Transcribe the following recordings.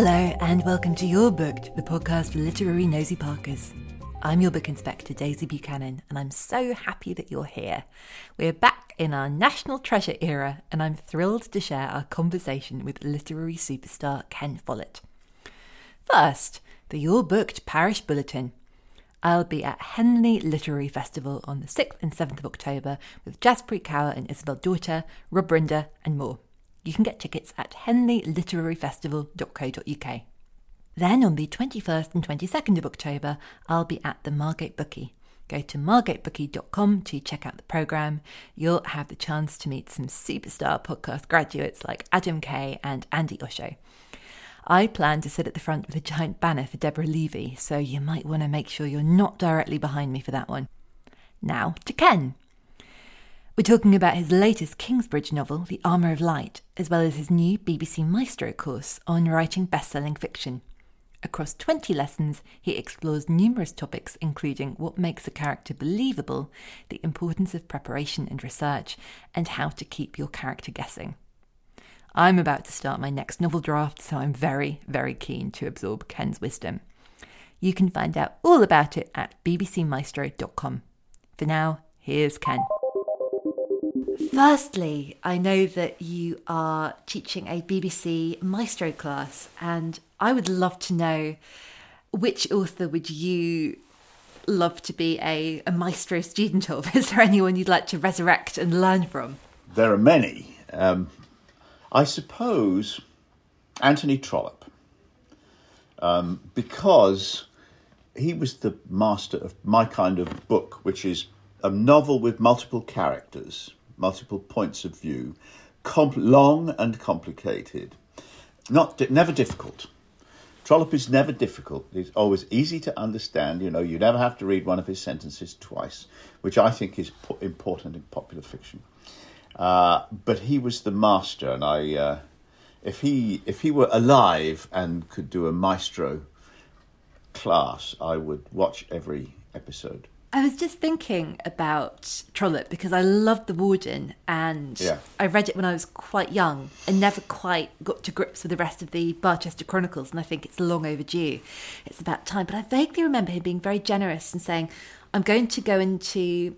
Hello, and welcome to You're Booked, the podcast for literary nosy parkers. I'm your book inspector, Daisy Buchanan, and I'm so happy that you're here. We're back in our national treasure era, and I'm thrilled to share our conversation with literary superstar Ken Follett. First, the You're Booked Parish Bulletin. I'll be at Henley Literary Festival on the 6th and 7th of October with Jaspreet Kaur and Isabel Daughter, Rob Rinder, and more. You can get tickets at henleyliteraryfestival.co.uk. Then on the 21st and 22nd of October, I'll be at the Margate Bookie. Go to margatebookie.com to check out the programme. You'll have the chance to meet some superstar podcast graduates like Adam Kay and Andy Osho. I plan to sit at the front with a giant banner for Deborah Levy, so you might want to make sure you're not directly behind me for that one. Now to Ken. We're talking about his latest Kingsbridge novel, The Armour of Light, as well as his new BBC Maestro course on writing best selling fiction. Across 20 lessons, he explores numerous topics, including what makes a character believable, the importance of preparation and research, and how to keep your character guessing. I'm about to start my next novel draft, so I'm very, very keen to absorb Ken's wisdom. You can find out all about it at bbcmaestro.com. For now, here's Ken. Firstly, I know that you are teaching a BBC Maestro class, and I would love to know which author would you love to be a, a Maestro student of? Is there anyone you'd like to resurrect and learn from? There are many. Um, I suppose Anthony Trollope, um, because he was the master of my kind of book, which is a novel with multiple characters multiple points of view, comp- long and complicated, not never difficult. Trollope is never difficult. It's always easy to understand. You know, you never have to read one of his sentences twice, which I think is po- important in popular fiction. Uh, but he was the master, and I, uh, if he if he were alive and could do a maestro class, I would watch every episode. I was just thinking about Trollope because I loved The Warden and Yeah. I read it when I was quite young and never quite got to grips with the rest of the Barchester Chronicles and I think it's long overdue. It's about time. But I vaguely remember him being very generous and saying, I'm going to go into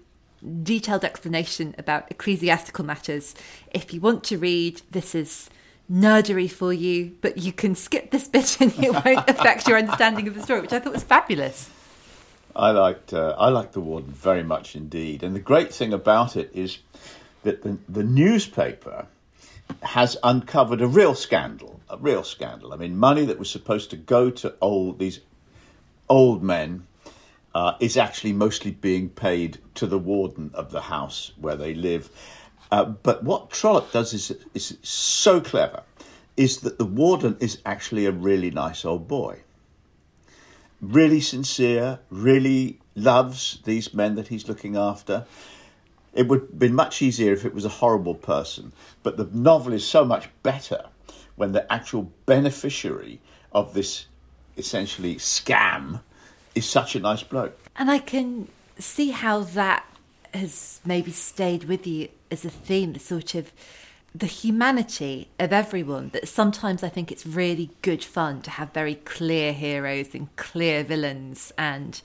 detailed explanation about ecclesiastical matters. If you want to read, this is nerdery for you, but you can skip this bit and it won't affect your understanding of the story, which I thought was fabulous. I liked uh, I liked the Warden very much indeed, and the great thing about it is that the, the newspaper has uncovered a real scandal, a real scandal. I mean, money that was supposed to go to old these old men uh, is actually mostly being paid to the warden of the house where they live. Uh, but what Trollope does is is so clever, is that the warden is actually a really nice old boy really sincere, really loves these men that he's looking after. It would have been much easier if it was a horrible person, but the novel is so much better when the actual beneficiary of this essentially scam is such a nice bloke. And I can see how that has maybe stayed with you as a theme, the sort of the humanity of everyone that sometimes I think it's really good fun to have very clear heroes and clear villains and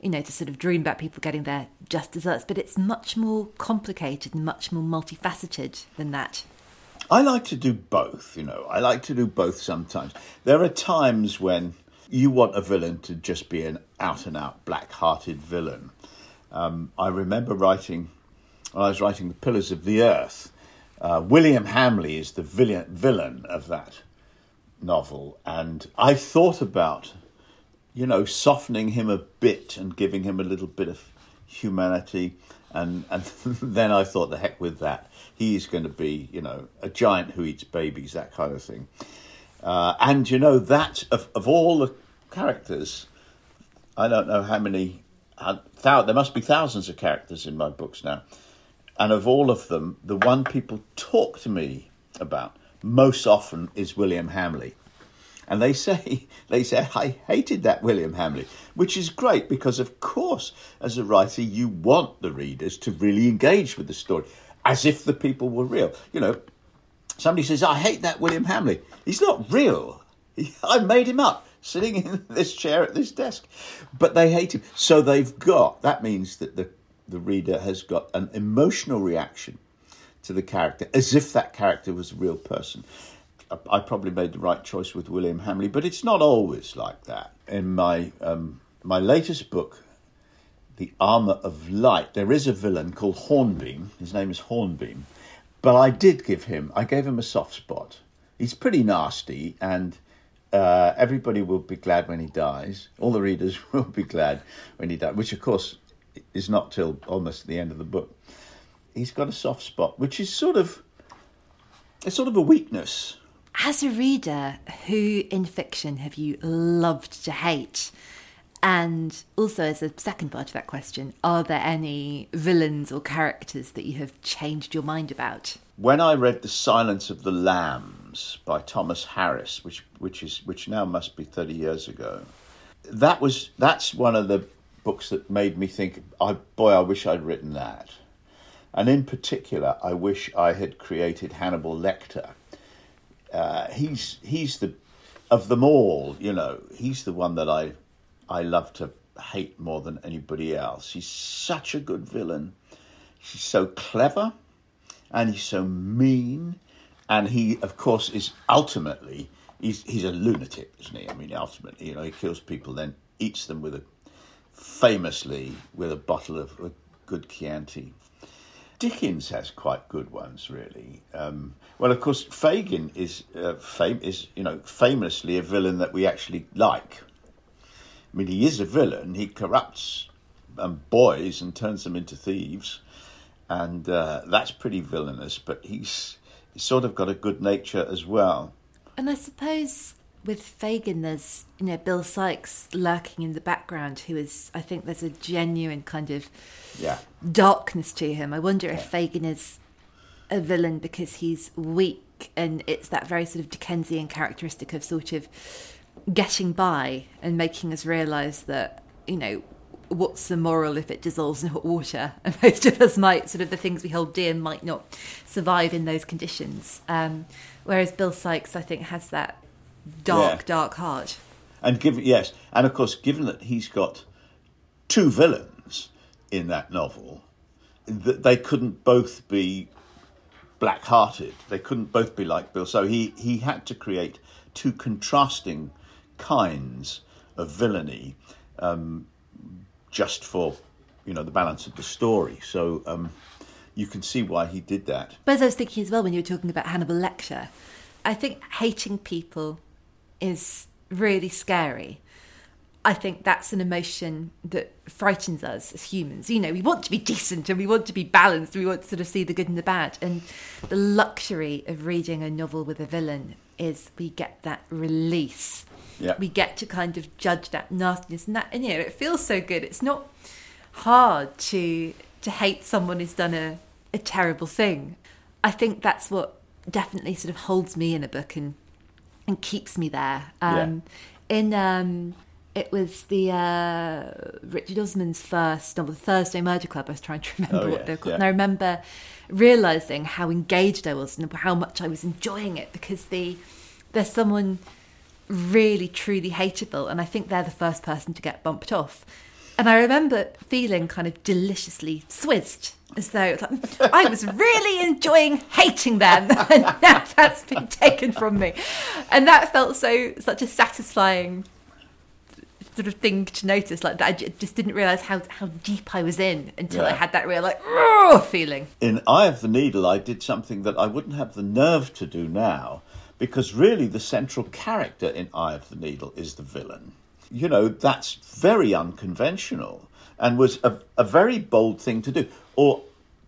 you know to sort of dream about people getting their just desserts but it's much more complicated and much more multifaceted than that I like to do both, you know. I like to do both sometimes. There are times when you want a villain to just be an out and out black hearted villain. Um, I remember writing, when I was writing The Pillars of the Earth, uh, William Hamleigh is the villain, villain of that novel. And I thought about, you know, softening him a bit and giving him a little bit of humanity. And, and then I thought, the heck with that. He's going to be, you know, a giant who eats babies, that kind of thing. Uh, and, you know, that, of, of all the characters, I don't know how many, there must be thousands of characters in my books now. And of all of them, the one people talk to me about most often is William Hamleigh. And they say, they say, I hated that William Hamleigh, which is great because, of course, as a writer, you want the readers to really engage with the story as if the people were real. You know, somebody says, I hate that William Hamleigh. He's not real. I made him up sitting in this chair at this desk. But they hate him. So they've got, that means that the, the reader has got an emotional reaction to the character as if that character was a real person. I probably made the right choice with William Hamleigh, but it's not always like that. In my um, my latest book, The Armour of Light, there is a villain called Hornbeam. His name is Hornbeam, but I did give him I gave him a soft spot. He's pretty nasty, and uh, everybody will be glad when he dies. All the readers will be glad when he dies, which of course is not till almost the end of the book. He's got a soft spot, which is sort of it's sort of a weakness as a reader, who in fiction have you loved to hate? And also, as a second part of that question, are there any villains or characters that you have changed your mind about? When I read *The Silence of the Lambs* by Thomas Harris, which which is which now must be thirty years ago, that was that's one of the books that made me think, I, boy, I wish I'd written that. And in particular, I wish I had created Hannibal Lecter uh, he's he's the of them all. You know, he's the one that I I love to hate more than anybody else. He's such a good villain. He's so clever, and he's so mean, and he, of course, is ultimately he's he's a lunatic, isn't he? I mean, ultimately, you know, he kills people, then eats them with a famously with a bottle of a good Chianti. Dickens has quite good ones, really. Um, well, of course, Fagin is uh, fam- is you know famously a villain that we actually like. I mean, he is a villain. He corrupts um, boys and turns them into thieves, and uh, that's pretty villainous. But he's, he's sort of got a good nature as well. And I suppose with Fagin, there's you know Bill Sikes lurking in the background, who is I think there's a genuine kind of yeah darkness to him. I wonder yeah. if Fagin is a villain because he's weak, and it's that very sort of Dickensian characteristic of sort of getting by and making us realise that you know what's the moral if it dissolves in hot water and most of us might sort of the things we hold dear might not survive in those conditions um, whereas bill Sikes, i think has that dark yeah. dark heart and given yes and of course given that he's got two villains in that novel that they couldn't both be black-hearted. They couldn't both be like Bill. So he, he had to create two contrasting kinds of villainy um, just for, you know, the balance of the story. So um, you can see why he did that. But as I was thinking as well when you were talking about Hannibal Lecter, I think hating people is really scary I think that's an emotion that frightens us as humans. You know, we want to be decent and we want to be balanced. We want to sort of see the good and the bad. And the luxury of reading a novel with a villain is we get that release. Yeah. We get to kind of judge that nastiness and that. And, you know, it feels so good. It's not hard to to hate someone who's done a, a terrible thing. I think that's what definitely sort of holds me in a book and and keeps me there. Um, yeah. In um, it was the uh, Richard Osman's first novel, the Thursday Murder Club. I was trying to remember Oh, what yes, they're called, yeah. and I remember realizing how engaged I was and how much I was enjoying it because the there's someone really truly hateable, and I think they're the first person to get bumped off. And I remember feeling kind of deliciously swizzed, as though like, I was really enjoying hating them, and now that's been taken from me. And that felt so such a satisfying sort of thing to notice. Like that, I just didn't realize how how deep I was in until I had that real like feeling. in Eye of the Needle, I did something that I wouldn't have the nerve to do now, because really the central character in Eye of the Needle is the villain. You know, that's very unconventional and was a, a very bold thing to do. Or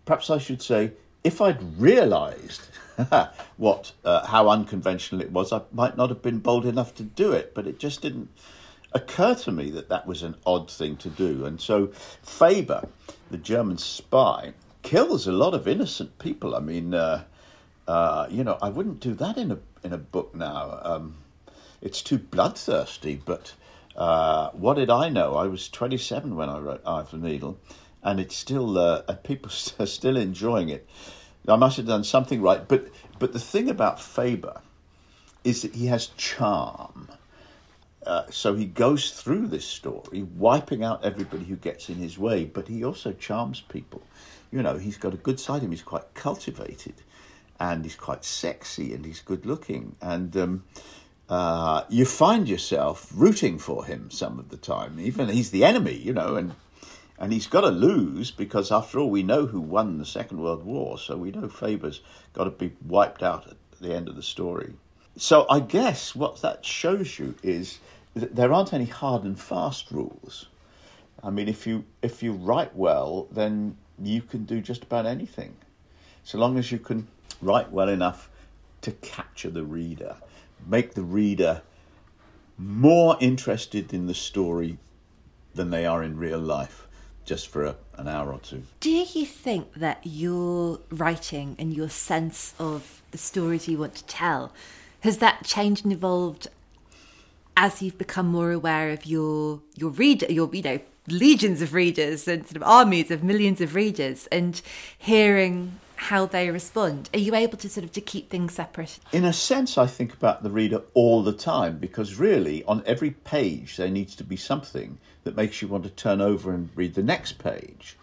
perhaps I should say, if I'd realised what uh, how unconventional it was, I might not have been bold enough to do it. But it just didn't occur to me that that was an odd thing to do. And so Faber, the German spy, kills a lot of innocent people. I mean, uh, uh, you know, I wouldn't do that in a in a book now. Um, it's too bloodthirsty. But uh, what did I know? I was 27 when I wrote Eye the Needle, and it's still uh, people are still enjoying it. I must have done something right. But but the thing about Faber is that he has charm. Uh, so he goes through this story, wiping out everybody who gets in his way, but he also charms people. You know, he's got a good side of him. He's quite cultivated, and he's quite sexy, and he's good looking, and um, uh, you find yourself rooting for him some of the time. Even he's the enemy, you know, and and he's got to lose because, after all, we know who won the Second World War, so we know Faber's got to be wiped out at the end of the story. So I guess what that shows you is that there aren't any hard and fast rules. I mean, if you if you write well, then you can do just about anything, so long as you can write well enough to capture the reader, make the reader more interested in the story than they are in real life, just for a, an hour or two. Do you think that your writing and your sense of the stories you want to tell has that changed and evolved as you've become more aware of your your reader, your you know legions of readers and sort of armies of millions of readers, and hearing how they respond? Are you able to sort of to keep things separate? In a sense, I think about the reader all the time because really, on every page, there needs to be something that makes you want to turn over and read the next page.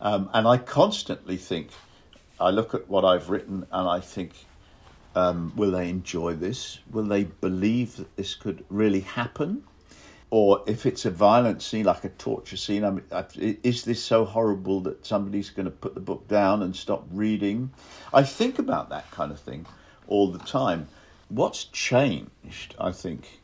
Um, and I constantly think, I look at what I've written and I think, um, will they enjoy this? Will they believe that this could really happen? Or if it's a violent scene, like a torture scene, I mean, is this so horrible that somebody's going to put the book down and stop reading? I think about that kind of thing all the time. What's changed, I think,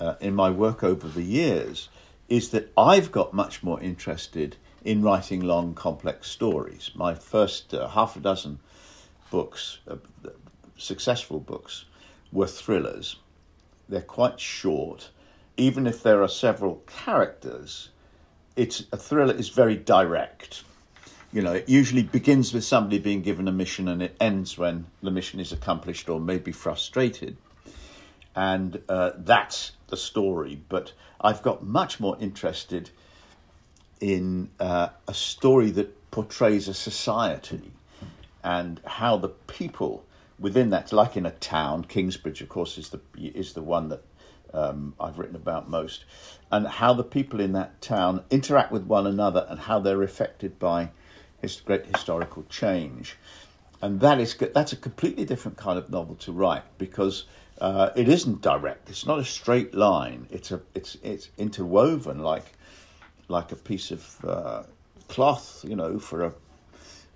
uh, in my work over the years is that I've got much more interested in writing long, complex stories. My first uh, half a dozen books, uh, successful books, were thrillers. They're quite short. Even if there are several characters, it's a thriller is very direct. You know, it usually begins with somebody being given a mission and it ends when the mission is accomplished or maybe frustrated. And uh, that's the story. But I've got much more interested in uh, a story that portrays a society and how the people within that, like in a town, Kingsbridge, of course, is the is the one that um, I've written about most, and how the people in that town interact with one another and how they're affected by his great historical change, and that is that's a completely different kind of novel to write because uh, it isn't direct. It's not a straight line. It's a it's it's interwoven like like a piece of uh, cloth, you know, for a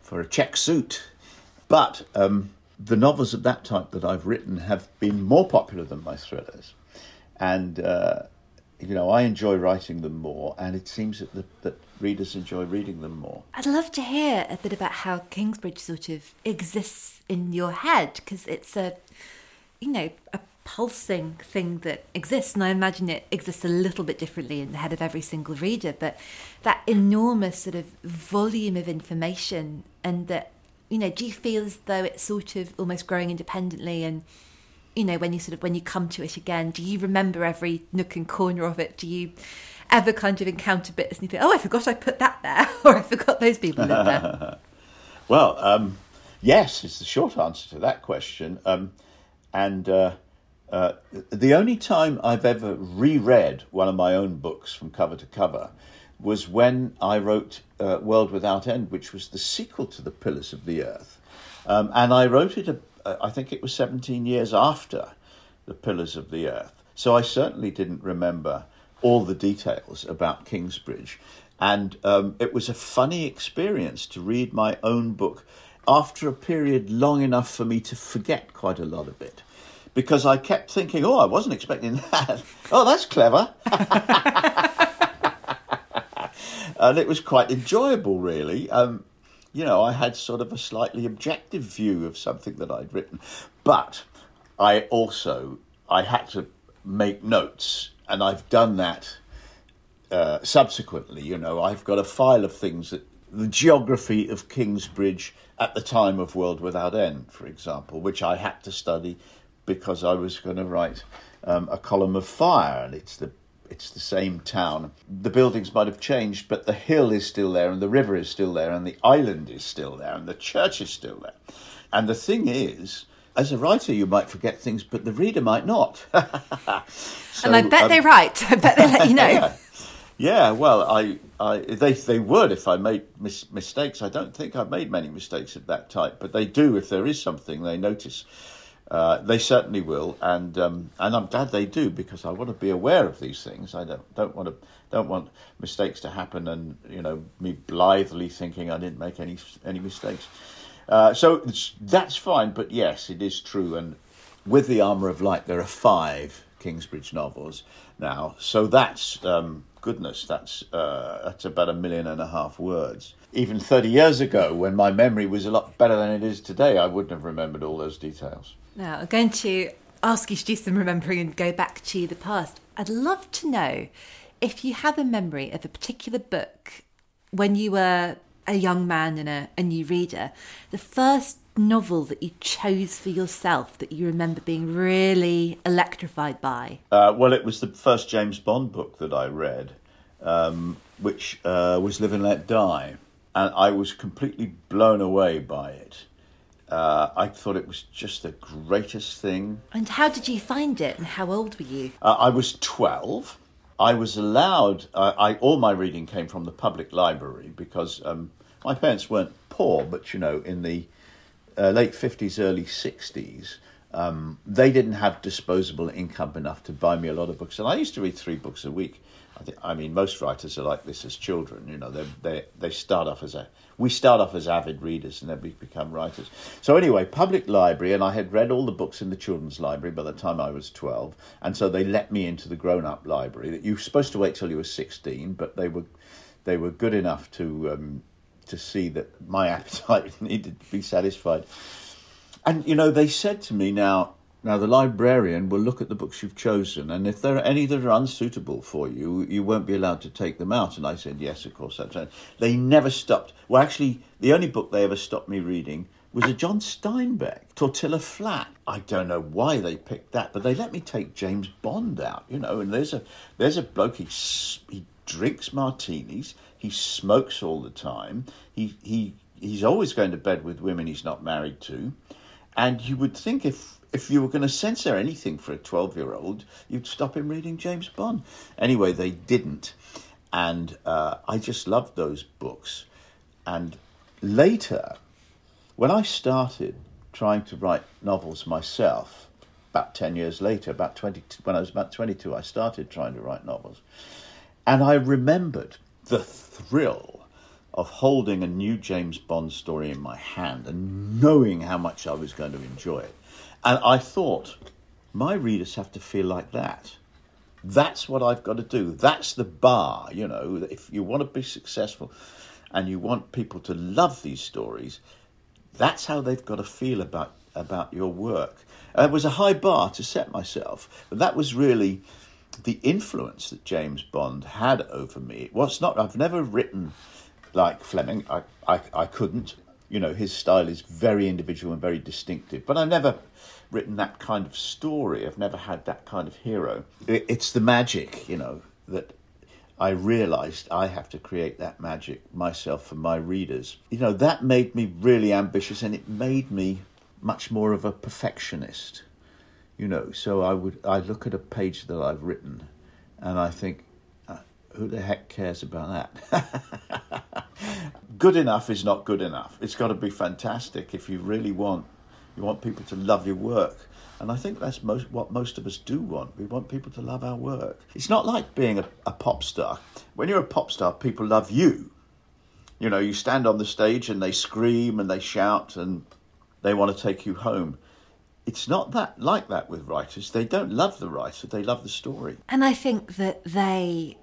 for a check suit. But um, the novels of that type that I've written have been more popular than my thrillers, and uh, you know I enjoy writing them more, and it seems that, the, that readers enjoy reading them more. I'd love to hear a bit about how Kingsbridge sort of exists in your head because it's a, you know, a pulsing thing that exists, and I imagine it exists a little bit differently in the head of every single reader. But that enormous sort of volume of information, and that you know, do you feel as though it's sort of almost growing independently and you know, when you sort of when you come to it again, do you remember every nook and corner of it? Do you ever kind of encounter bits and you think, oh, I forgot I put that there, or I forgot those people lived there? well, um, yes, is the short answer to that question. Um, and uh, uh, the only time I've ever reread one of my own books from cover to cover was when I wrote uh, World Without End, which was the sequel to The Pillars of the Earth. Um, and I wrote it uh, I think it was 17 years after The Pillars of the Earth. So I certainly didn't remember all the details about Kingsbridge. And um, it was a funny experience to read my own book after a period long enough for me to forget quite a lot of it. Because I kept thinking, oh, I wasn't expecting that. oh, that's clever. and it was quite enjoyable, really. Um, you know, I had sort of a slightly objective view of something that I'd written, but I also I had to make notes, and I've done that uh, subsequently. You know, I've got a file of things that the geography of Kingsbridge at the time of World Without End, for example, which I had to study because I was going to write um, a column of fire, and it's the it's the same town. The buildings might have changed, but the hill is still there, and the river is still there, and the island is still there, and the church is still there. And the thing is, as a writer, you might forget things, but the reader might not. so, and I bet um, they write. I bet they let you know. yeah. yeah, well, I, I, they, they would if I made mis- mistakes. I don't think I've made many mistakes of that type, but they do if there is something they notice. Uh, they certainly will, and um, and I'm glad they do because I want to be aware of these things. I don't don't want to don't want mistakes to happen, and you know me blithely thinking I didn't make any any mistakes. Uh, so that's fine, but yes, it is true. And with the Armour of Light, there are five Kingsbridge novels now, so that's um, goodness, that's uh, that's about a million and a half words. Even 30 years ago, when my memory was a lot better than it is today, I wouldn't have remembered all those details. Now, I'm going to ask you to do some remembering and go back to the past. I'd love to know if you have a memory of a particular book when you were a young man and a, a new reader, the first novel that you chose for yourself that you remember being really electrified by? Uh, well, it was the first James Bond book that I read, um, which uh, was Live and Let Die. And I was completely blown away by it. Uh, I thought it was just the greatest thing. And how did you find it, and how old were you? Uh, I was 12. I was allowed, uh, I, all my reading came from the public library because um, my parents weren't poor, but you know, in the uh, late 50s, early 60s, um, they didn't have disposable income enough to buy me a lot of books. And I used to read three books a week. I, think, I mean, most writers are like this as children. You know, they they they start off as a we start off as avid readers and then we become writers. So anyway, public library, and I had read all the books in the children's library by the time I was twelve, and so they let me into the grown-up library. That you were supposed to wait till you were sixteen, but they were they were good enough to um, to see that my appetite needed to be satisfied. And you know, they said to me now now, the librarian will look at the books you've chosen, and if there are any that are unsuitable for you, you won't be allowed to take them out. And I said, yes, of course, that's right. They never stopped. Well, actually, the only book they ever stopped me reading was a John Steinbeck, Tortilla Flat. I don't know why they picked that, but they let me take James Bond out, you know. And there's a there's a bloke he he drinks martinis, he smokes all the time, he he he's always going to bed with women he's not married to, and you would think if if you were going to censor anything for a 12 year old, you'd stop him reading James Bond. Anyway, they didn't. And uh, I just loved those books. And later, when I started trying to write novels myself, about 10 years later, about 20, when I was about 22, I started trying to write novels. And I remembered the thrill of holding a new James Bond story in my hand and knowing how much I was going to enjoy it. And I thought, my readers have to feel like that. That's what I've got to do. That's the bar, you know. If you want to be successful and you want people to love these stories, that's how they've got to feel about, about your work. It was a high bar to set myself, but that was really the influence that James Bond had over me. It was not, I've never written like Fleming, I, I, I couldn't. You know, his style is very individual and very distinctive. But I've never written that kind of story. I've never had that kind of hero. It's the magic, you know, that I realized I have to create that magic myself for my readers. You know, that made me really ambitious and it made me much more of a perfectionist. You know, so I would I look at a page that I've written and I think who the heck cares about that? good enough is not good enough. It's got to be fantastic if you really want you want people to love your work. And I think that's most what most of us do want. We want people to love our work. It's not like being a, a pop star. When you're a pop star, people love you. You know, you stand on the stage and they scream and they shout and they want to take you home. It's not that like that with writers. They don't love the writer, they love the story. And I think that they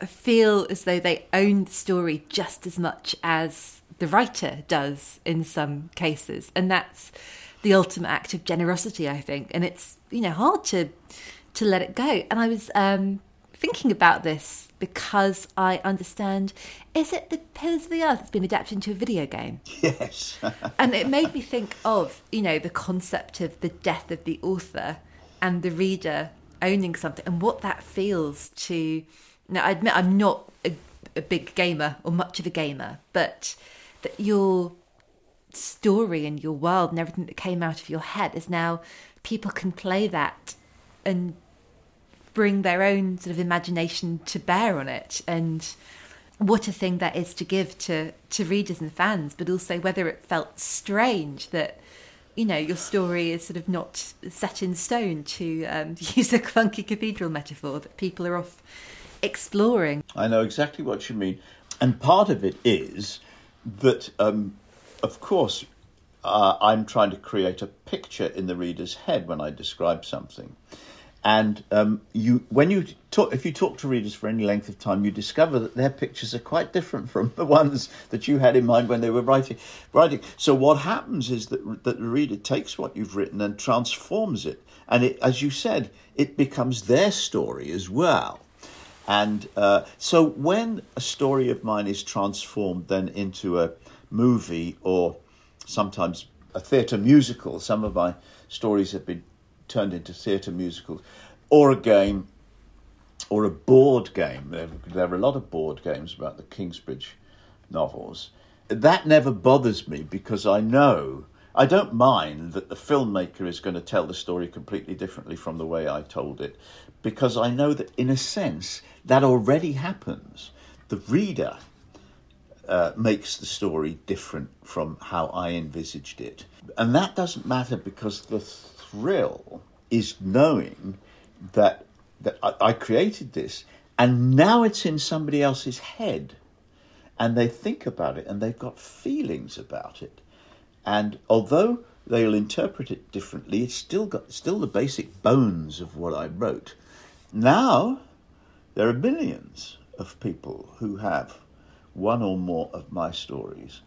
feel as though they own the story just as much as the writer does in some cases. And that's the ultimate act of generosity, I think. And it's you know hard to to let it go. And I was um, thinking about this because I understand is it the Pillars of the Earth that's been adapted into a video game? Yes. and it made me think of you know the concept of the death of the author and the reader owning something and what that feels to. Now I admit I'm not a, a big gamer or much of a gamer, but that you're story and your world and everything that came out of your head is now people can play that and bring their own sort of imagination to bear on it. And what a thing that is to give to to readers and fans but also whether it felt strange that you know your story is sort of not set in stone to um, use a funky cathedral metaphor that people are off exploring i know exactly what you mean and part of it is that um, of course, uh, I'm trying to create a picture in the reader's head when I describe something. And um, you, when you talk, if you talk to readers for any length of time, you discover that their pictures are quite different from the ones that you had in mind when they were writing. Writing. So what happens is that that the reader takes what you've written and transforms it, and it, as you said, it becomes their story as well. And uh, so when a story of mine is transformed then into a movie or sometimes a theatre musical. Some of my stories have been turned into theatre musicals, or a game, or a board game. There, there are a lot of board games about the Kingsbridge novels. That never bothers me because I know. I don't mind that the filmmaker is going to tell the story completely differently from the way I told it, because I know that in a sense that already happens. The reader uh, makes the story different from how I envisaged it. And that doesn't matter because the thrill is knowing that, that I, I created this and now it's in somebody else's head and they think about it and they've got feelings about it. And although they'll interpret it differently, it's still got still the basic bones of what I wrote. Now there are millions of people who have one or more of my stories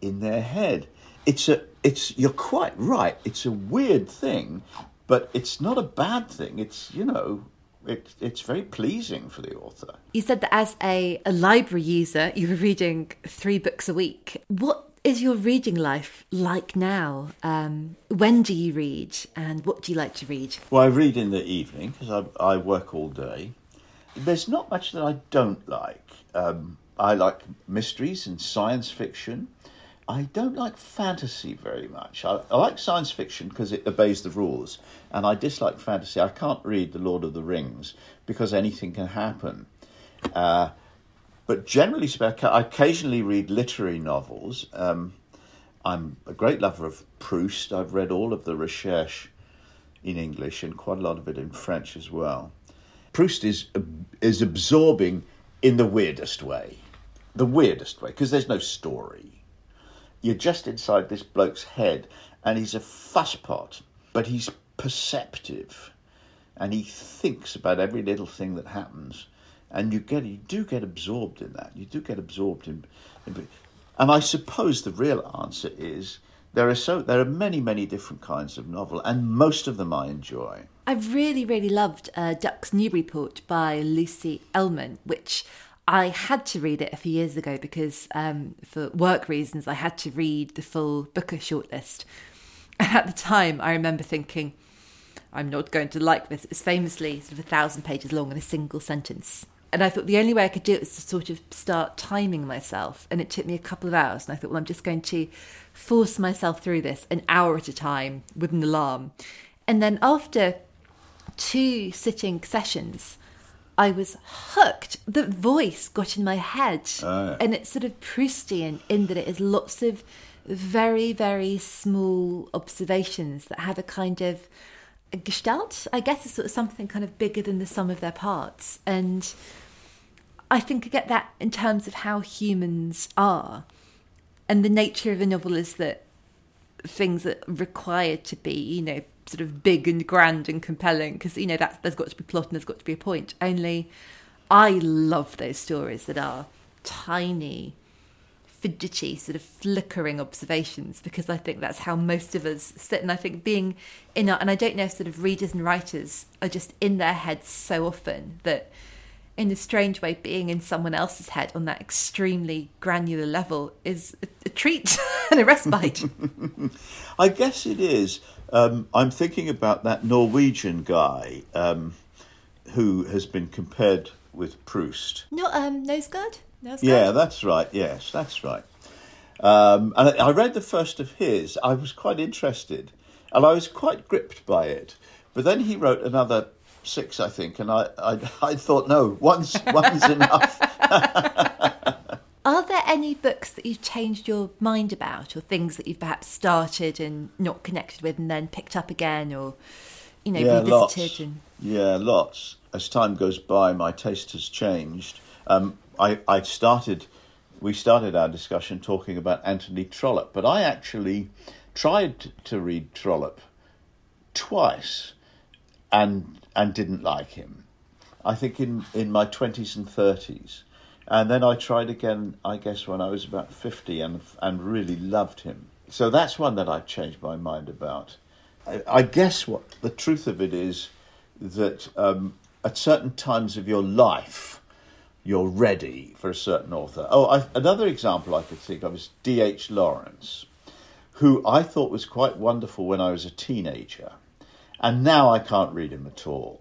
in their head. It's a it's you're quite right. It's a weird thing, but it's not a bad thing. It's you know it, it's very pleasing for the author. You said that as a, a library user, you were reading three books a week. What is your reading life like now? Um, when do you read, and what do you like to read? Well, I read in the evening because I, I work all day. There's not much that I don't like. Um, I like mysteries and science fiction. I don't like fantasy very much. I, I like science fiction because it obeys the rules, and I dislike fantasy. I can't read The Lord of the Rings because anything can happen. Uh, but generally speaking, I occasionally read literary novels. Um, I'm a great lover of Proust. I've read all of the Recherche in English and quite a lot of it in French as well. Proust is is absorbing in the weirdest way the weirdest way because there's no story. You're just inside this bloke's head, and he's a fusspot, but he's perceptive, and he thinks about every little thing that happens, and you get you do get absorbed in that. You do get absorbed in, in and I suppose the real answer is there are so there are many many different kinds of novel, and most of them I enjoy. I really really loved uh, Ducks Newburyport by Lucy Ellmann, which I had to read it a few years ago because, um, for work reasons, I had to read the full Booker shortlist. And at the time, I remember thinking, I'm not going to like this. It's famously sort of a thousand pages long in a single sentence. And I thought the only way I could do it was to sort of start timing myself. And it took me a couple of hours. And I thought, well, I'm just going to force myself through this an hour at a time with an alarm. And then after two sitting sessions, I was hooked. The voice got in my head. Oh, yeah. And it's sort of Proustian in that it is lots of very, very small observations that have a kind of a gestalt. I guess it's sort of something kind of bigger than the sum of their parts. And I think I get that in terms of how humans are. And the nature of a novel is that things that are required to be, you know, sort of big and grand and compelling because you know that there's got to be plot and there's got to be a point. Only I love those stories that are tiny, fidgety, sort of flickering observations because I think that's how most of us sit. And I think being in, our, and I don't know if sort of readers and writers are just in their heads so often that in a strange way, being in someone else's head on that extremely granular level is a, a treat and a respite. I guess it is. Um, I'm thinking about that Norwegian guy um, who has been compared with Proust. no, um, Knausgaard. Nose guard. Yeah, that's right. Yes, that's right. Um, and I I read the first of his. I was quite interested, and I was quite gripped by it. But then he wrote another six, I think, and I, I, I thought, no, one's one's enough. Any books that you've changed your mind about, or things that you've perhaps started and not connected with, and then picked up again, or you know yeah, revisited? lots. And Yeah, lots. As time goes by, my taste has changed. Um, I, I started, we started our discussion talking about Anthony Trollope, but I actually tried to read Trollope twice, and and didn't like him. I think in in my twenties and thirties, and then I tried again. I guess when I was about fifty, and and really loved him. So that's one that I've changed my mind about. I, I guess what the truth of it is that um, at certain times of your life, you're ready for a certain author. Oh, I, another example I could think of is D.H. Lawrence, who I thought was quite wonderful when I was a teenager, and now I can't read him at all.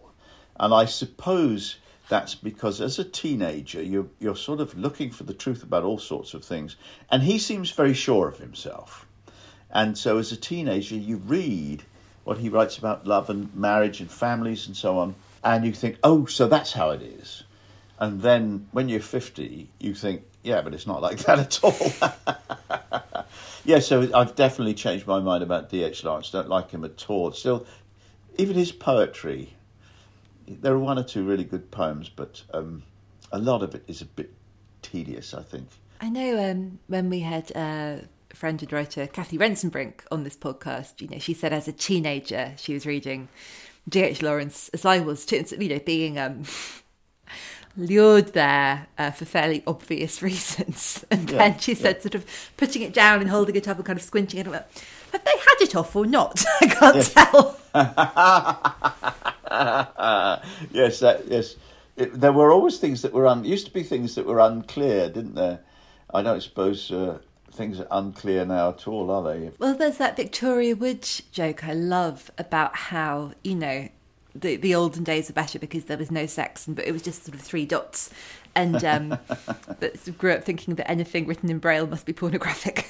And I suppose that's because as a teenager, you're, you're sort of looking for the truth about all sorts of things, and he seems very sure of himself. And so, as a teenager, you read what he writes about love and marriage and families and so on, and you think, oh, so that's how it is. And then when you're 50, you think, yeah, but it's not like that at all. yeah, so I've definitely changed my mind about D.H. Lawrence. Don't like him at all. Still, even his poetry, there are one or two really good poems, but um, a lot of it is a bit tedious, I think. I know um, when we had uh, friend and writer Cathy Rentzenbrink on this podcast, you know, she said as a teenager she was reading D.H. Lawrence, as I was, you know, being um, lured there uh, for fairly obvious reasons. And Yeah, then she said, sort of putting it down and holding it up and kind of squinting at it. Have they had it off or not? I can't tell. yes, that, yes. It, there were always things that were un, used to be things that were unclear, didn't there? I don't suppose uh, things are unclear now at all, are they? Well, there's that Victoria Wood joke I love about how, you know, the, the olden days were better because there was no sex, and but it was just sort of three dots. And um, but grew up thinking that anything written in Braille must be pornographic.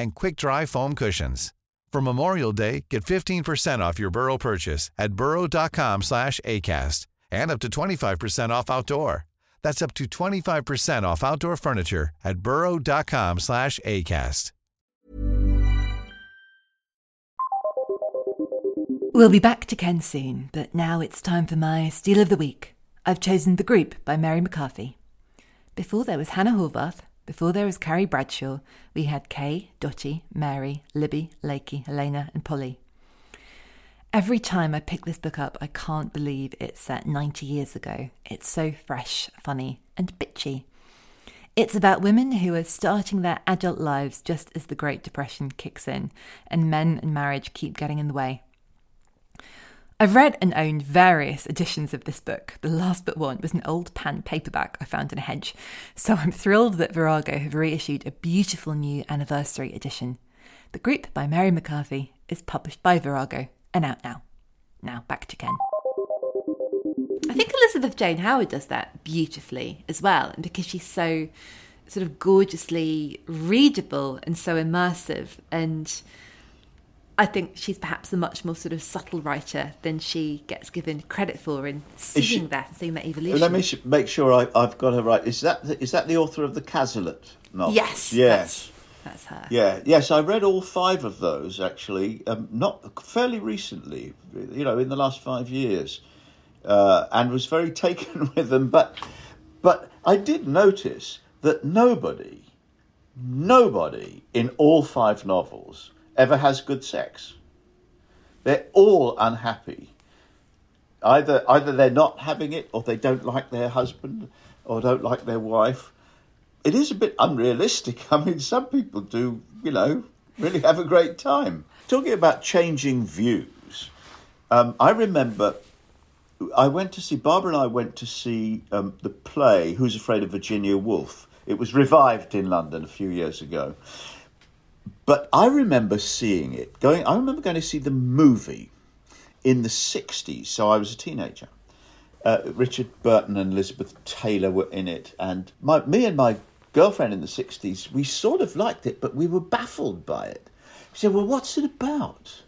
and quick-dry foam cushions. For Memorial Day, get 15% off your Burrow purchase at burrow.com slash ACAST and up to 25% off outdoor. That's up to 25% off outdoor furniture at burrow.com slash ACAST. We'll be back to Ken soon, but now it's time for my Steal of the Week. I've chosen The Group by Mary McCarthy. Before there was Hannah Horvath, before there was Carrie Bradshaw, we had Kay, Dottie, Mary, Libby, Lakey, Helena, and Polly. Every time I pick this book up, I can't believe it's set 90 years ago. It's so fresh, funny, and bitchy. It's about women who are starting their adult lives just as the Great Depression kicks in, and men and marriage keep getting in the way. I've read and owned various editions of this book. The last but one was an old pan paperback I found in a hedge, so I'm thrilled that Virago have reissued a beautiful new anniversary edition. The Group by Mary McCarthy is published by Virago and out now. Now back to Ken. I think Elizabeth Jane Howard does that beautifully as well, and because she's so sort of gorgeously readable and so immersive and I think she's perhaps a much more sort of subtle writer than she gets given credit for in seeing she, that seeing that evolution. Let me make sure I, have got her right. Is that the, is that the author of the Cazalet novel? Yes. Yes. That's, that's her. Yeah. Yes, I read all five of those actually. Um, not fairly recently. You know, in the last five years, uh, and was very taken with them. But but I did notice that nobody, nobody in all five novels ever has good sex. They're all unhappy. Either either they're not having it, or they don't like their husband, or don't like their wife. It is a bit unrealistic. I mean, some people do, you know, really have a great time. Talking about changing views, um, I remember I went to see Barbara and I went to see um, the play Who's Afraid of Virginia Woolf. It was revived in London a few years ago, but I remember seeing it going. I remember going to see the movie in the '60s. So I was a teenager. Uh, Richard Burton and Elizabeth Taylor were in it, and my, me and my girlfriend in the '60s, we sort of liked it, but we were baffled by it. We said, "Well, what's it about?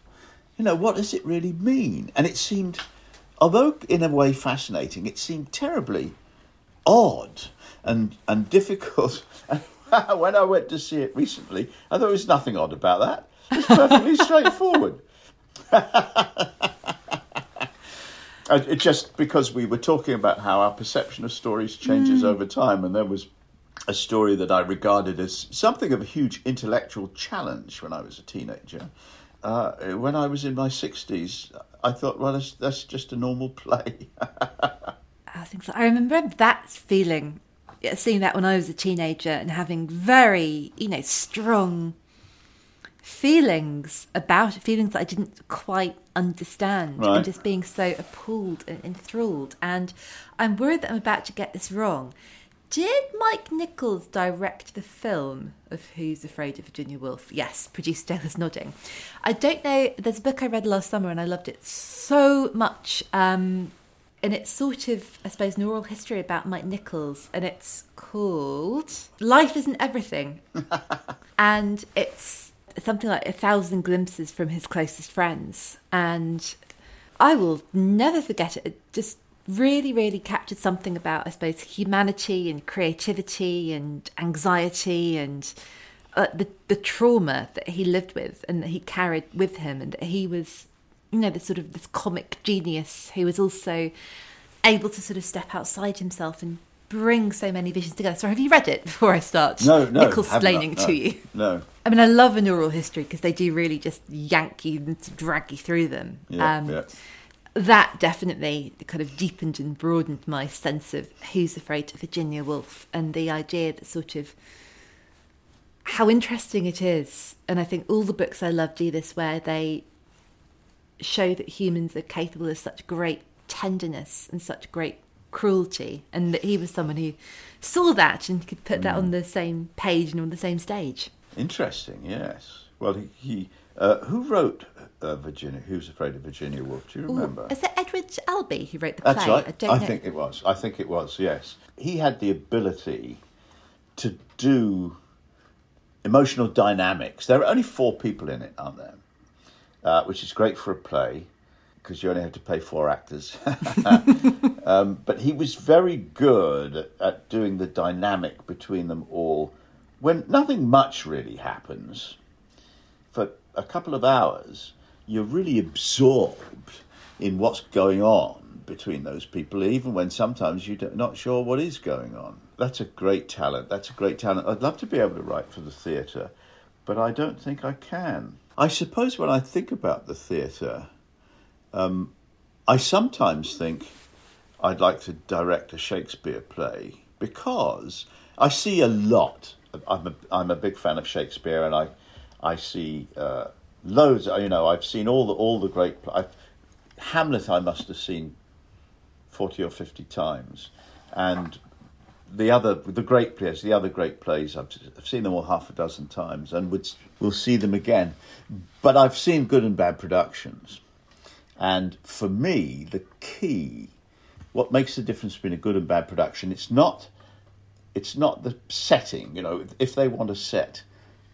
You know, what does it really mean?" And it seemed, although in a way fascinating, it seemed terribly odd and and difficult. when I went to see it recently, I thought there was nothing odd about that. It's perfectly straightforward. it just because we were talking about how our perception of stories changes mm. over time, and there was a story that I regarded as something of a huge intellectual challenge when I was a teenager. Uh, when I was in my 60s, I thought, well, that's, that's just a normal play. I think so. I remember that feeling seeing that when I was a teenager and having very, you know, strong feelings about feelings that I didn't quite understand right. and just being so appalled and enthralled. And I'm worried that I'm about to get this wrong. Did Mike Nichols direct the film of Who's Afraid of Virginia Woolf? Yes, producer Taylor's nodding. I don't know. There's a book I read last summer and I loved it so much. Um, and it's sort of, I suppose, an oral history about Mike Nichols, and it's called Life Isn't Everything. and it's something like a thousand glimpses from his closest friends. And I will never forget it. It just really, really captured something about, I suppose, humanity and creativity and anxiety and uh, the, the trauma that he lived with and that he carried with him. And that he was you know, this sort of this comic genius who was also able to sort of step outside himself and bring so many visions together. So, have you read it before I start? No, no. Explaining no, to you. No. I mean, I love an oral history because they do really just yank you and drag you through them. Yeah, um, yeah. That definitely kind of deepened and broadened my sense of Who's Afraid of Virginia Woolf and the idea that sort of how interesting it is. And I think all the books I love do this where they show that humans are capable of such great tenderness and such great cruelty, and that he was someone who saw that and could put mm. that on the same page and on the same stage. Interesting, yes. Well, he, he uh, who wrote uh, Virginia? Who's Afraid of Virginia Woolf? Do you remember? Ooh, is it Edward Albee who wrote the play? That's right. I, don't I think it was. I think it was. Yes, he had the ability to do emotional dynamics. There are only four people in it, aren't there? Uh, which is great for a play because you only have to pay four actors. um, but he was very good at doing the dynamic between them all when nothing much really happens. For a couple of hours, you're really absorbed in what's going on between those people, even when sometimes you're not sure what is going on. That's a great talent. That's a great talent. I'd love to be able to write for the theatre, but I don't think I can. I suppose when I think about the theatre, um, I sometimes think I'd like to direct a Shakespeare play because I see a lot. I'm a, I'm a big fan of Shakespeare, and I I see uh, loads. You know, I've seen all the all the great. I've, Hamlet, I must have seen forty or fifty times, and the other the great plays, the other great plays, I've, I've seen them all half a dozen times, and would will see them again. But I've seen good and bad productions, and for me, the key, what makes the difference between a good and bad production, it's not, it's not the setting. You know, if they want to set,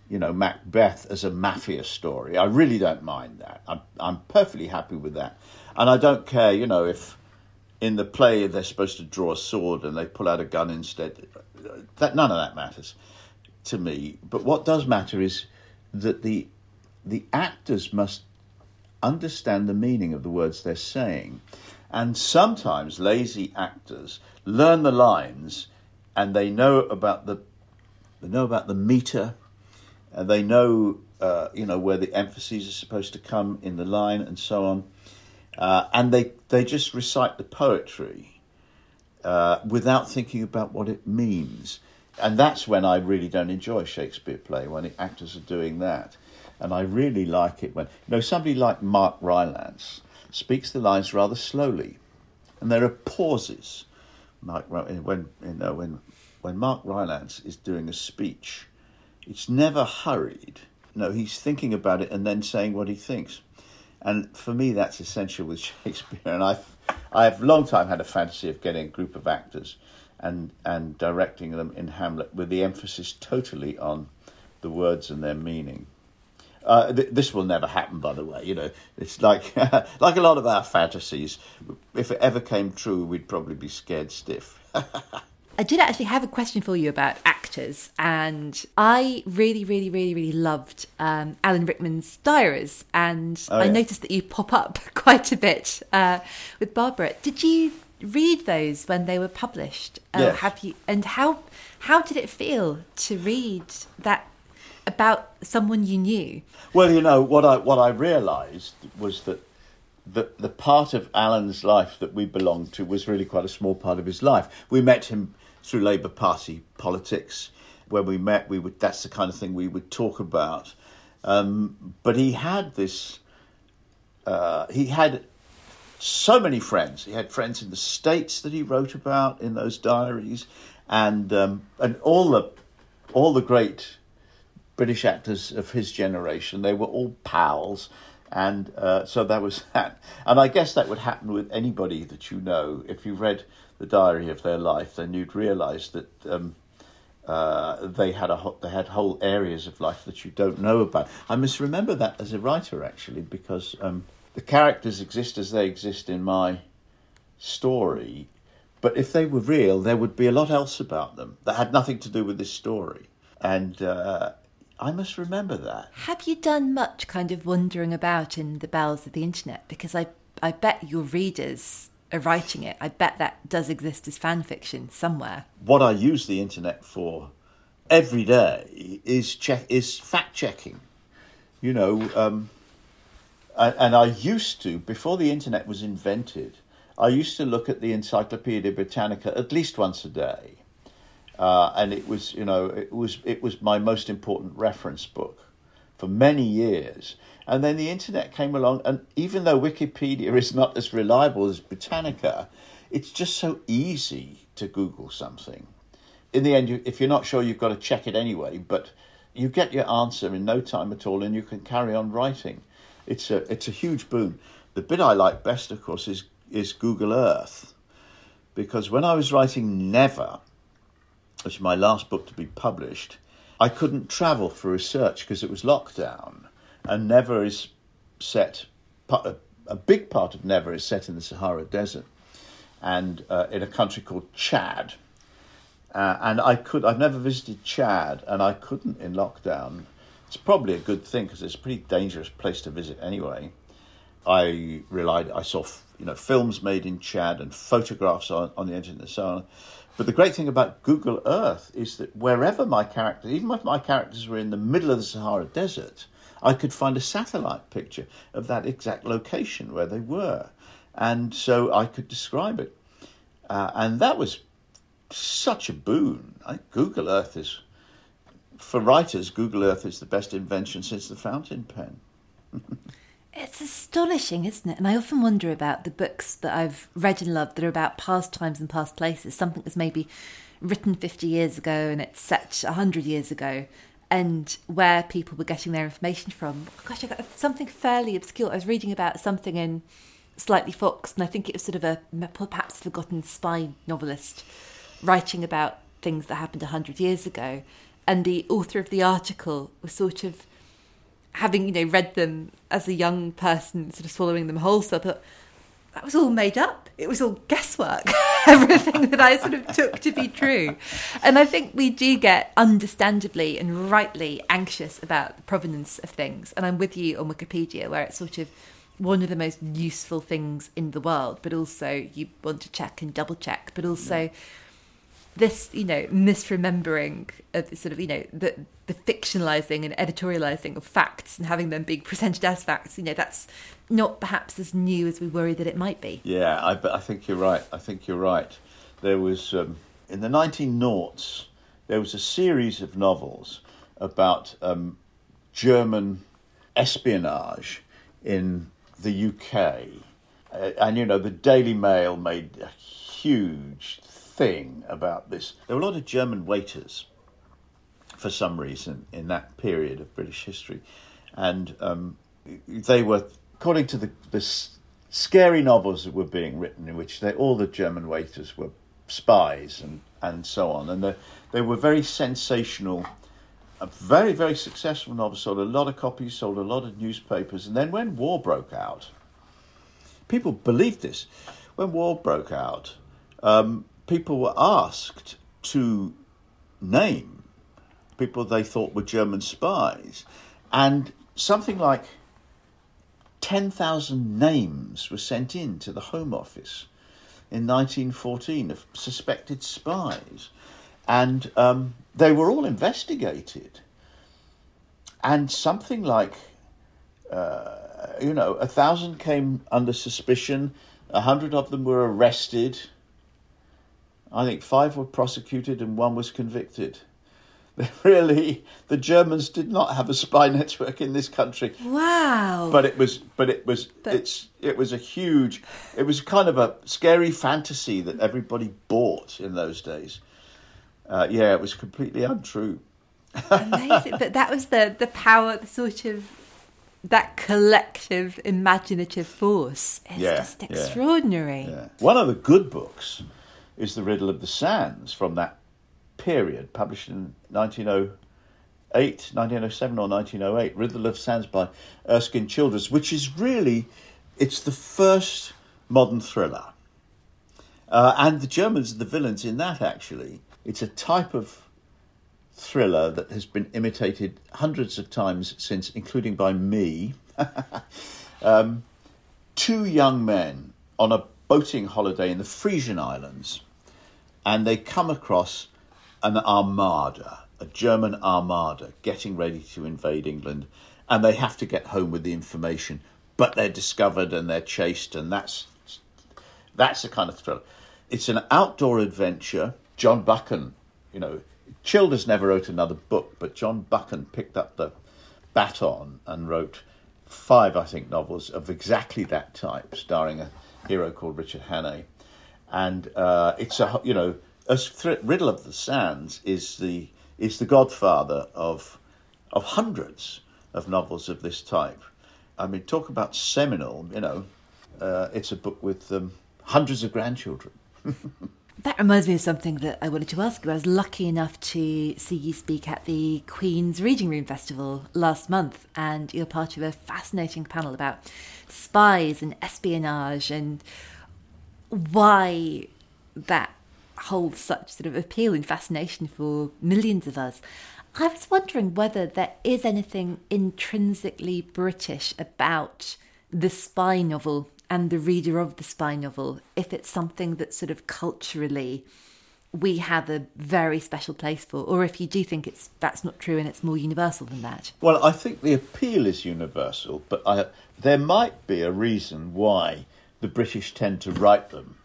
you know, Macbeth as a mafia story, I really don't mind that. I'm I'm perfectly happy with that, and I don't care. You know, if in the play they're supposed to draw a sword and they pull out a gun instead, that none of that matters to me. But what does matter is that the the actors must understand the meaning of the words they're saying. And sometimes lazy actors learn the lines and they know about the they know about the meter and they know uh, you know where the emphases are supposed to come in the line and so on. Uh, and they, they just recite the poetry uh, without thinking about what it means. And that's when I really don't enjoy Shakespeare play, when the actors are doing that. And I really like it when, you know, somebody like Mark Rylance speaks the lines rather slowly. And there are pauses. Mark, when, you know, when, when Mark Rylance is doing a speech, it's never hurried. No, he's thinking about it and then saying what he thinks. And for me, that's essential with Shakespeare. And I've, I've long time had a fantasy of getting a group of actors and, and directing them in Hamlet with the emphasis totally on the words and their meaning. Uh, th- this will never happen, by the way. You know, it's like like a lot of our fantasies. If it ever came true, we'd probably be scared stiff. I did actually have a question for you about actors, and I really, really, really, really loved um, Alan Rickman's diaries, and Oh, I yeah. noticed that you pop up quite a bit uh, with Barbara. Did you read those when they were published? Uh, Yes. Have you? And how how did it feel to read that about someone you knew? Well, you know what I what I realised was that the the part of Alan's life that we belonged to was really quite a small part of his life. We met him through Labour Party politics. When we met, we would that's the kind of thing we would talk about. Um, but he had this. Uh, he had so many friends. He had friends in the states that he wrote about in those diaries, and um, and all the all the great British actors of his generation. They were all pals, and uh, so that was that. And I guess that would happen with anybody that you know. If you read the diary of their life, then you'd realise that. Um, uh, they had a ho- they had whole areas of life that you don't know about. I must remember that as a writer actually, because um, the characters exist as they exist in my story, but if they were real, there would be a lot else about them that had nothing to do with this story, and uh, I must remember that. Have you done much kind of wandering about in the bowels of the internet? Because I I bet your readers are writing it. I bet that does exist as fan fiction somewhere. What I use the internet for every day is check is fact checking. You know, um, and, and I used to before the internet was invented. I used to look at the Encyclopedia Britannica at least once a day, uh, and it was you know it was it was my most important reference book for many years. And then the internet came along, and even though Wikipedia is not as reliable as Britannica, it's just so easy to Google something. In the end, you, if you're not sure, you've got to check it anyway. But you get your answer in no time at all, and you can carry on writing. It's a it's a huge boon. The bit I like best, of course, is is Google Earth, because when I was writing Never, which is my last book to be published, I couldn't travel for research because it was lockdown, and Never is set. A big part of Never is set in the Sahara Desert, and uh, in a country called Chad. Uh, and I could, I've never visited Chad, and I couldn't in lockdown. It's probably a good thing because it's a pretty dangerous place to visit anyway. I relied, I saw, you know, films made in Chad and photographs on, on the internet and so on. But the great thing about Google Earth is that wherever my characters, even if my characters were in the middle of the Sahara Desert, I could find a satellite picture of that exact location where they were. And so I could describe it. Uh, and that was such a boon. I, Google Earth is, for writers, Google Earth is the best invention since the fountain pen. it's astonishing, isn't it? And I often wonder about the books that I've read and loved that are about past times and past places. Something that's maybe written 50 years ago and it's set 100 years ago and where people were getting their information from. Gosh, I got something fairly obscure. I was reading about something in Slightly Fox, and I think it was sort of a perhaps forgotten spy novelist writing about things that happened 100 years ago. And the author of the article was sort of having, you know, read them as a young person, sort of swallowing them wholesale, but that was all made up. It was all guesswork. Everything that I sort of took to be true. And I think we do get understandably and rightly anxious about the provenance of things. And I'm with you on Wikipedia, where it's sort of one of the most useful things in the world, but also you want to check and double check, but also. Yeah this, you know, misremembering of sort of, you know, the the fictionalizing and editorializing of facts and having them being presented as facts, you know, that's not perhaps as new as we worry that it might be. Yeah, I, I think you're right. I think you're right. There was, um, in the 19 noughts, there was a series of novels about um, German espionage in the UK. Uh, and, you know, the Daily Mail made a huge thing about this. There were a lot of German waiters, for some reason, in that period of British history, and um, they were, according to the, the scary novels that were being written, in which they, all the German waiters were spies and, and so on, and they, they were very sensational. Very, very successful novel, sold a lot of copies, sold a lot of newspapers, and then when war broke out, people believed this. When war broke out, um, people were asked to name people they thought were German spies, and something like 10,000 names were sent in to the Home Office in 1914 of suspected spies, and um, they were all investigated. And something like, uh, you know, a thousand came under suspicion, a hundred of them were arrested I think five were prosecuted and one was convicted. Really, the Germans did not have a spy network in this country. Wow! But it was, but it was, but... it's, it was a huge, it was kind of a scary fantasy that everybody bought in those days. Uh, yeah, it was completely untrue. Amazing, but that was the the power, the sort of that collective imaginative force. It's yeah, just extraordinary. Yeah. One of the good books is The Riddle of the Sands from that period, published in 1908, 1907 or 1908, Riddle of Sands by Erskine Childers, which is really, it's the first modern thriller. Uh, and the Germans are the villains in that, actually. It's a type of thriller that has been imitated hundreds of times since, including by me. um, two young men on a boating holiday in the Frisian Islands and they come across an armada, a German armada, getting ready to invade England, and they have to get home with the information, but they're discovered and they're chased, and that's that's the kind of thrill. It's an outdoor adventure. John Buchan, you know, Childers never wrote another book, but John Buchan picked up the baton and wrote five, I think, novels of exactly that type, starring a hero called Richard Hannay and uh, it's a you know a Riddle of the Sands is the is the godfather of of hundreds of novels of this type. I mean, talk about seminal, you know, uh, it's a book with um, hundreds of grandchildren. That reminds me of something that I wanted to ask you. I was lucky enough to see you speak at the Queen's Reading Room Festival last month, and you're part of a fascinating panel about spies and espionage and why that holds such sort of appeal and fascination for millions of us. I was wondering whether there is anything intrinsically British about the spy novel and the reader of the spy novel, if it's something that sort of culturally we have a very special place for, or if you do think it's that's not true and it's more universal than that. Well, I think the appeal is universal, but I, there might be a reason why the British tend to write them,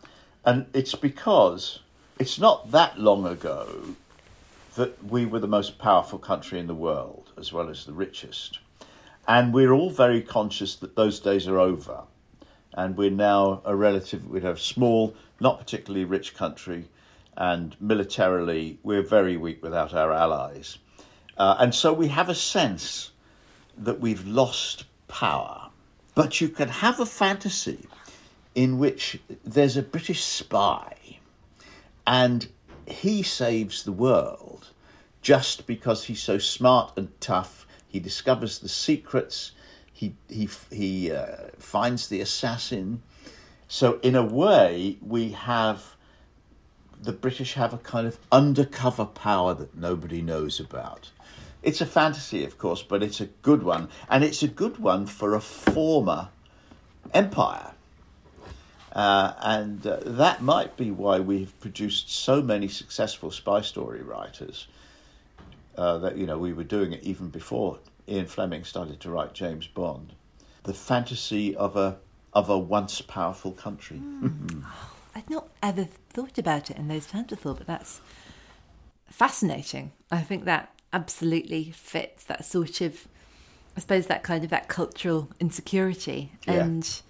and it's because it's not that long ago that we were the most powerful country in the world, as well as the richest, and we're all very conscious that those days are over and we're now a relative. We have a small, not particularly rich country, and militarily we're very weak without our allies, uh, and so we have a sense that we've lost power. But you can have a fantasy in which there's a British spy, and he saves the world just because he's so smart and tough. He discovers the secrets he he he uh, finds the assassin. So in a way, we have the British have a kind of undercover power that nobody knows about. It's a fantasy, of course, but it's a good one, and it's a good one for a former empire. Uh, and uh, that might be why we've produced so many successful spy story writers. Uh, that you know we were doing it even before Ian Fleming started to write James Bond, the fantasy of a of a once powerful country. Mm. I'd not ever thought about it in those terms before, but that's fascinating. I think that absolutely fits that sort of, I suppose, that kind of that cultural insecurity. Yeah. And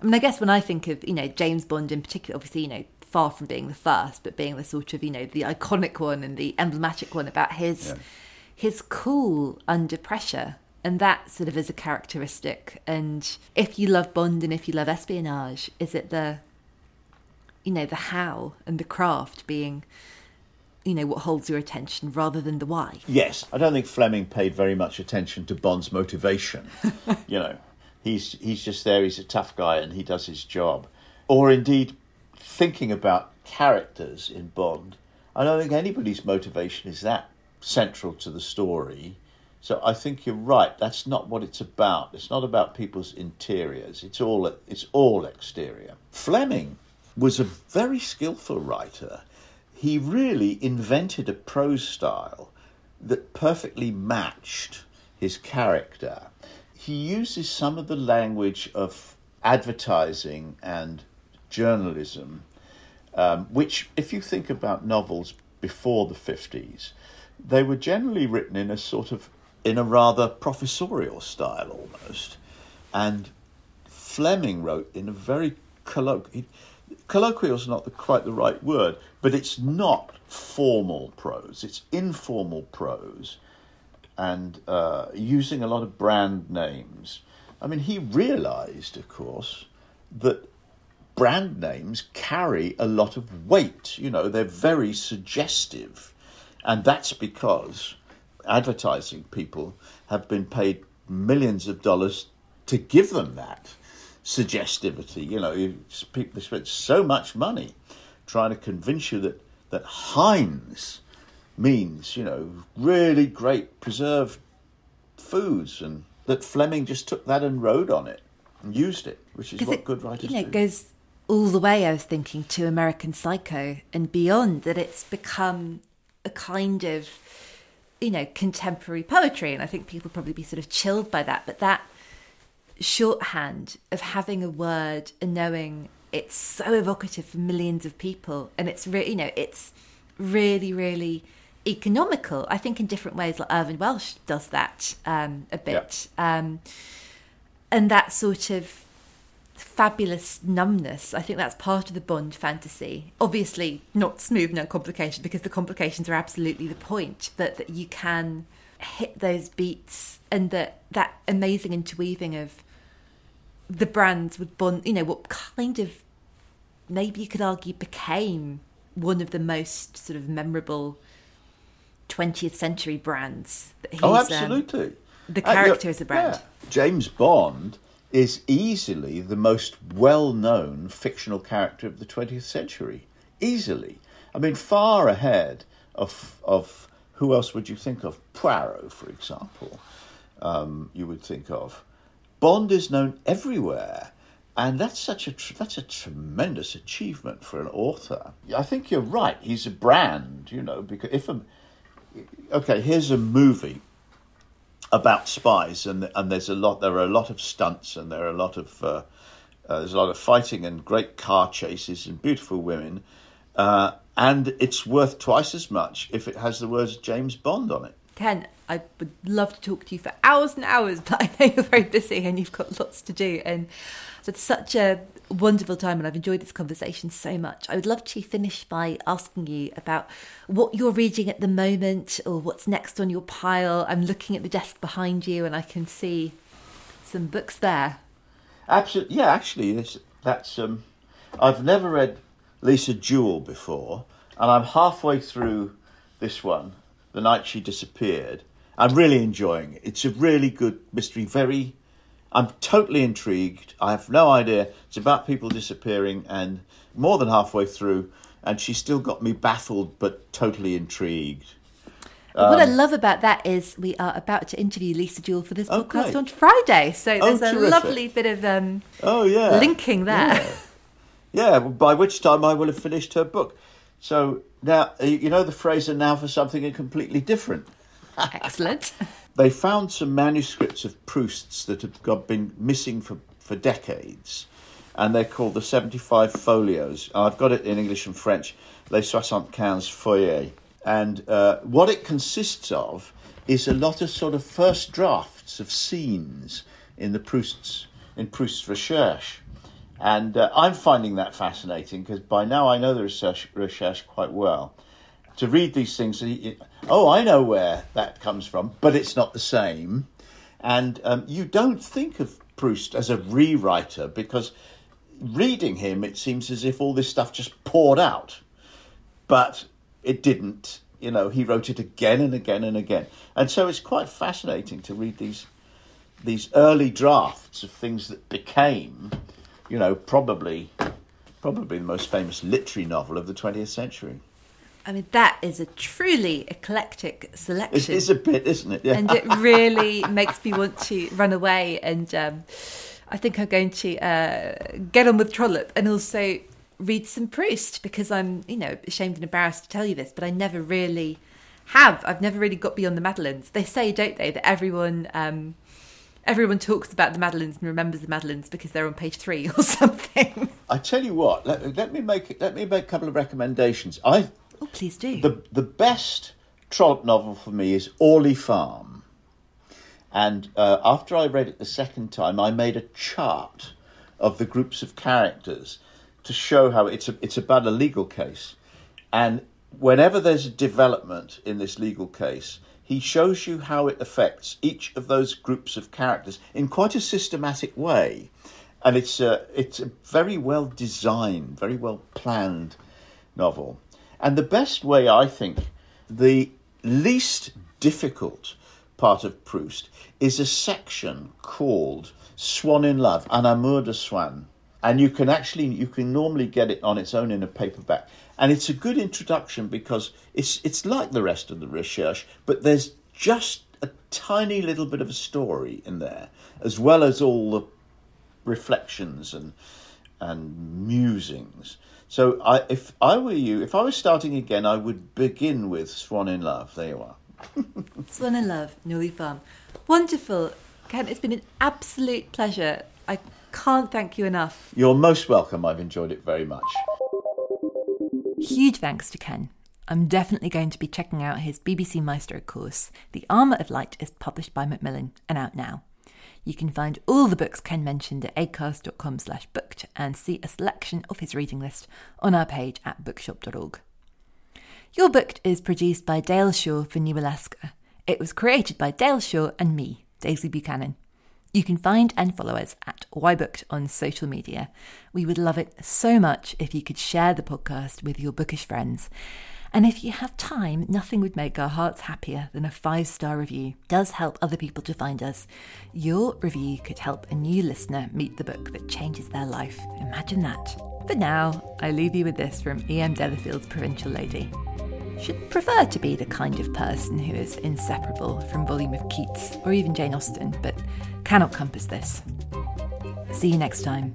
I mean, I guess when I think of you know James Bond in particular, obviously you know far from being the first, but being the sort of you know the iconic one and the emblematic one about his. Yeah his cool under pressure. And that sort of is a characteristic. And if you love Bond and if you love espionage, is it the, you know, the how and the craft being, you know, what holds your attention rather than the why? Yes, I don't think Fleming paid very much attention to Bond's motivation. you know, he's he's just there. He's a tough guy and he does his job. Or indeed, thinking about characters in Bond, I don't think anybody's motivation is that central to the story. So I think you're right. That's not what it's about. It's not about people's interiors. It's all it's all exterior. Fleming was a very skillful writer. He really invented a prose style that perfectly matched his character. He uses some of the language of advertising and journalism, um, which, if you think about novels before the 50s, they were generally written in a sort of in a rather professorial style almost, and Fleming wrote in a very colloquial. Colloquial is not the, quite the right word, but it's not formal prose. It's informal prose, and uh, using a lot of brand names. I mean, he realised, of course, that brand names carry a lot of weight. You know, they're very suggestive and that's because advertising people have been paid millions of dollars to give them that suggestivity. You know, people spend so much money trying to convince you that, that Heinz means, you know, really great preserved foods, and that Fleming just took that and rode on it and used it, which is what it, good writers you know, do. It goes all the way, I was thinking, to American Psycho and beyond, that it's become a kind of you know contemporary poetry and i think people probably be sort of chilled by that but that shorthand of having a word and knowing it's so evocative for millions of people and it's really you know it's really really economical i think in different ways like irvine welsh does that um, a bit yeah. um, and that sort of fabulous numbness. I think that's part of the Bond fantasy. Obviously, not smooth, no complication, because the complications are absolutely the point, but that you can hit those beats and that that amazing interweaving of the brands with Bond, you know, what kind of maybe you could argue became one of the most sort of memorable 20th century brands. He's, oh, um, absolutely. the Uh, character yeah, is a brand. yeah. James Bond is easily the most well known fictional character of the 20th century. Easily. I mean, far ahead of, of who else would you think of? Poirot, for example, um, you would think of. Bond is known everywhere. And that's such a tr- that's a tremendous achievement for an author. I think you're right. He's a brand, you know. Because if a okay, here's a movie about spies, and and there's a lot. There are a lot of stunts, and there are a lot of uh, uh, there's a lot of fighting and great car chases and beautiful women, uh, and it's worth twice as much if it has the words James Bond on it. Ken, I would love to talk to you for hours and hours, but I know you're very busy and you've got lots to do. And it's such a wonderful time, and I've enjoyed this conversation so much. I would love to finish by asking you about what you're reading at the moment or what's next on your pile. I'm looking at the desk behind you and I can see some books there. Absolutely, yeah. Actually, this, that's um, I've never read Lisa Jewell before, and I'm halfway through this one, The Night She Disappeared. I'm really enjoying it. It's a really good mystery. Very, I'm totally intrigued. I have no idea. It's about people disappearing, and more than halfway through, and she's still got me baffled but totally intrigued. what I love about that is we are about to interview Lisa Jewell for this Oh, podcast on Friday. So Oh, there's a terrific. lovely bit of um, Oh yeah, linking there. Yeah. Yeah, by which time I will have finished her book. So now, you know the phrase, and now for something completely different. Excellent. They found some manuscripts of Proust's that have got, been missing for, for decades, and they're called the 75 Folios. I've got it in English and French, Les 75 Feuillets. And uh, what it consists of is a lot of sort of first drafts of scenes in the Proust's, in Proust's Recherche. And uh, I'm finding that fascinating because by now I know the Recherche, Recherche quite well. To read these things, oh, I know where that comes from, but it's not the same. And um, you don't think of Proust as a rewriter because reading him, it seems as if all this stuff just poured out. But it didn't. You know, he wrote it again and again and again. And so it's quite fascinating to read these these early drafts of things that became, you know, probably probably the most famous literary novel of the 20th century. I mean, that is a truly eclectic selection. It is a bit, isn't it? Yeah. and it really makes me want to run away. And um, I think I'm going to uh, get on with Trollope and also read some Proust because I'm, you know, ashamed and embarrassed to tell you this, but I never really have. I've never really got beyond the Madeleines. They say, don't they, that everyone. Um, Everyone talks about the Madeleines and remembers the Madeleines because they're on page three or something. I tell you what, let, let me make let me make a couple of recommendations. I Oh, please do. the the best Trollope novel for me is Orley Farm, and uh, after I read it the second time, I made a chart of the groups of characters to show how it's a, it's about a legal case, and whenever there's a development in this legal case. He shows you how it affects each of those groups of characters in quite a systematic way, and it's a it's a very well designed, very well planned novel. And the best way, I think, the least difficult part of Proust is a section called Swann in Love, Un Amour de Swann. And you can actually, you can normally get it on its own in a paperback. And it's a good introduction because it's, it's like the rest of the Recherche, but there's just a tiny little bit of a story in there, as well as all the reflections and and musings. So I, if I were you, if I was starting again, I would begin with Swann in Love. There you are. Swann in Love, Orley Farm. Wonderful. Ken, it's been an absolute pleasure. I can't thank you enough. You're most welcome. I've enjoyed it very much. Huge thanks to Ken. I'm definitely going to be checking out his BBC Maestro course. The Armour of Light is published by Macmillan and out now. You can find all the books Ken mentioned at acast.com slash booked and see a selection of his reading list on our page at bookshop.org. You're Booked is produced by Dale Shaw for New Alaska. It was created by Dale Shaw and me, Daisy Buchanan. You can find and follow us at Whybooked on social media. We would love it so much if you could share the podcast with your bookish friends. And if you have time, nothing would make our hearts happier than a five star review. It does help other people to find us. Your review could help a new listener meet the book that changes their life. Imagine that. For now, I leave you with this from E.M. Delafield's Provincial Lady. Should prefer to be the kind of person who is inseparable from volume of Keats or even Jane Austen, but cannot compass this. See you next time.